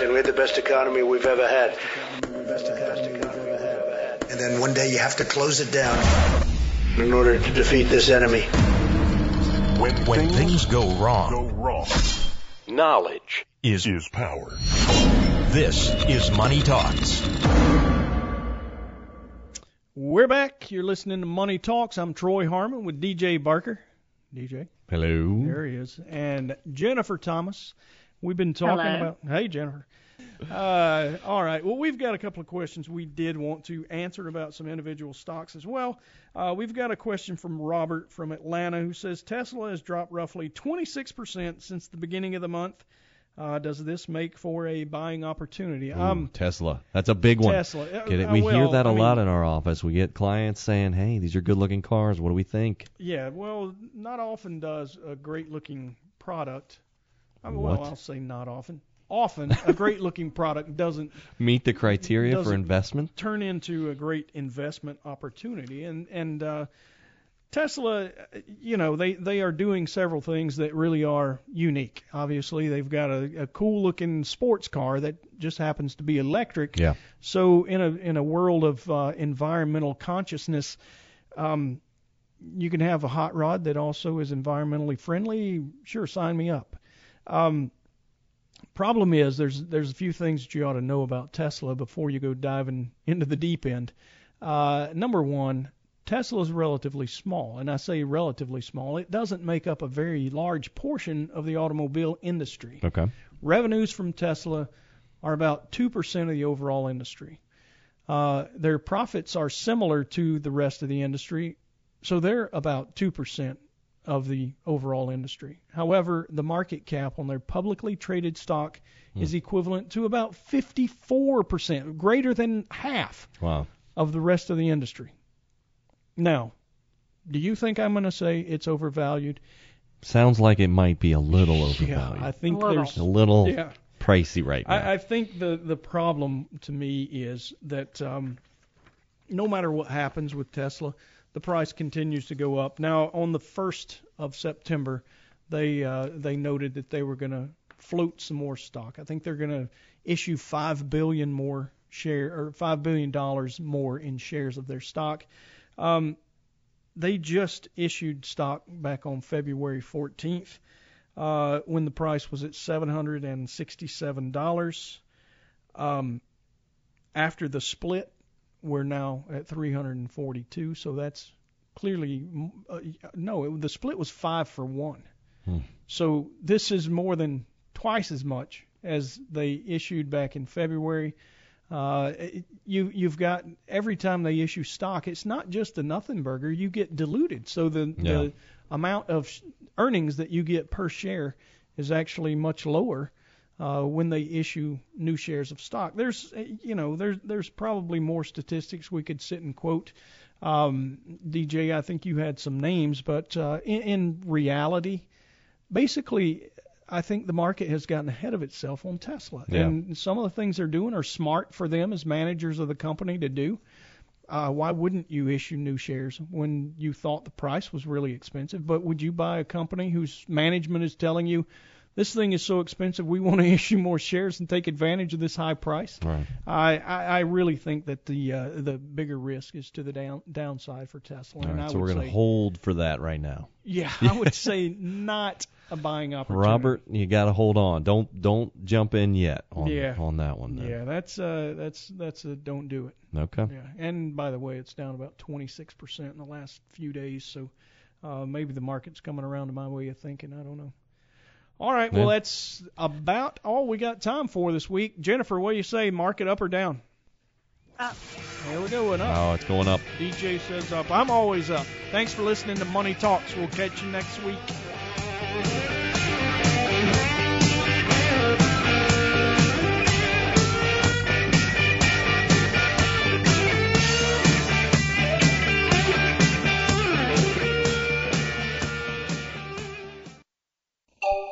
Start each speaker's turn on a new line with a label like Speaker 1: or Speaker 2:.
Speaker 1: and we had the best economy we've ever had.
Speaker 2: And then one day you have to close it down.
Speaker 1: In order to defeat this enemy.
Speaker 3: When,
Speaker 4: When things go wrong,
Speaker 3: go wrong,
Speaker 4: knowledge is
Speaker 3: is power.
Speaker 4: This is Money Talks.
Speaker 5: We're back. You're listening to Money Talks. I'm Troy Harmon with DJ Barker. DJ,
Speaker 6: Hello.
Speaker 5: there he is, and Jennifer Thomas. We've been talking
Speaker 7: Hello.
Speaker 5: about. Hey, Jennifer. Uh, all right. Well, we've got a couple of questions we did want to answer about some individual stocks as well. Uh, we've got a question from Robert from Atlanta who says Tesla has dropped roughly 26% since the beginning of the month. Uh, does this make for a buying opportunity?
Speaker 6: Ooh, Tesla. That's a big one.
Speaker 5: Tesla. Uh,
Speaker 6: Get it?
Speaker 5: uh,
Speaker 6: We
Speaker 5: well,
Speaker 6: hear that a
Speaker 5: I mean,
Speaker 6: lot in our office. We get clients saying, "Hey, these are good-looking cars. What do we think?"
Speaker 5: Yeah, well, not often does a great looking product. I mean, well,
Speaker 6: What?
Speaker 5: I'll say not often. Often, a great looking product doesn't
Speaker 6: Meet the criteria for
Speaker 5: Doesn't-
Speaker 6: investment.
Speaker 5: turn into a great investment opportunity. And and uh, Tesla, you know, they they are doing several things that really are unique. Obviously, they've got a, a cool looking sports car that just happens to be electric.
Speaker 6: Yeah.
Speaker 5: So in a in a world of uh, environmental consciousness, um, you can have a hot rod that also is environmentally friendly. Sure, sign me up. Um, problem is there's there's a few things that you ought to know about Tesla before you go diving into the deep end. Uh, number one, Tesla is relatively small, and I say relatively small. It doesn't make up a very large portion of the automobile industry.
Speaker 6: Okay.
Speaker 5: Revenues from Tesla are about 2% of the overall industry. Uh, their profits are similar to the rest of the industry, so they're about 2% of the overall industry. However, the market cap on their publicly traded stock is equivalent to about 54%, greater than half
Speaker 6: Wow.
Speaker 5: of the rest of the industry. Now, do you think I'm going to say it's overvalued?
Speaker 6: Sounds like it might be a little overvalued.
Speaker 5: Yeah,
Speaker 6: overvalued.
Speaker 5: I think
Speaker 7: A
Speaker 5: there's
Speaker 6: a little
Speaker 5: yeah.
Speaker 6: pricey right now.
Speaker 5: I, I think the the problem to me is that um, no matter what happens with Tesla, the price continues to go up. Now, on the first of September, they uh, they noted that they were going to float some more stock. I think they're going to issue five billion more share or five billion dollars more in shares of their stock. Um, they just issued stock back on February 14th uh, when the price was at $767. Um, after the split, we're now at 342. So that's clearly uh, no. It, the split was five for one.
Speaker 6: Hmm.
Speaker 5: So this is more than twice as much as they issued back in February. Uh, it- you you've got every time they issue stock, it's not just a nothing burger. You get diluted, so the
Speaker 6: Yeah.
Speaker 5: the amount of sh- earnings that you get per share is actually much lower uh, when they issue new shares of stock. There's you know there's there's probably more statistics we could sit and quote. Um, DJ, I think you had some names, but uh, in, in reality, basically, I think the market has gotten ahead of itself on Tesla,
Speaker 6: Yeah.
Speaker 5: and some of the things they're doing are smart for them as managers of the company to do. Uh, why wouldn't you issue new shares when you thought the price was really expensive? But would you buy a company whose management is telling you this thing is so expensive, we want to issue more shares and take advantage of this high price?
Speaker 6: right.
Speaker 5: I, I, I really think that the uh, the bigger risk is to the down downside for Tesla.
Speaker 6: All
Speaker 5: and
Speaker 6: right. So we're going to hold for that right now.
Speaker 5: yeah, I would say not a buying opportunity.
Speaker 6: Robert, you got to hold on. Don't don't jump in yet on
Speaker 5: Yeah.
Speaker 6: on that one. Then.
Speaker 5: Yeah, that's uh that's that's a don't do it.
Speaker 6: Okay.
Speaker 5: Yeah, and by the way, it's down about 26% in the last few days, so uh, maybe the market's coming around to my way of thinking. I don't know. All right, well
Speaker 6: Yeah.
Speaker 5: that's about all we got time for this week. Jennifer, what do you say? Market up or down?
Speaker 7: Up.
Speaker 5: There we go, and up.
Speaker 6: Oh, it's going up.
Speaker 5: DJ says up. I'm always up. Thanks for listening to Money Talks. We'll catch you next week.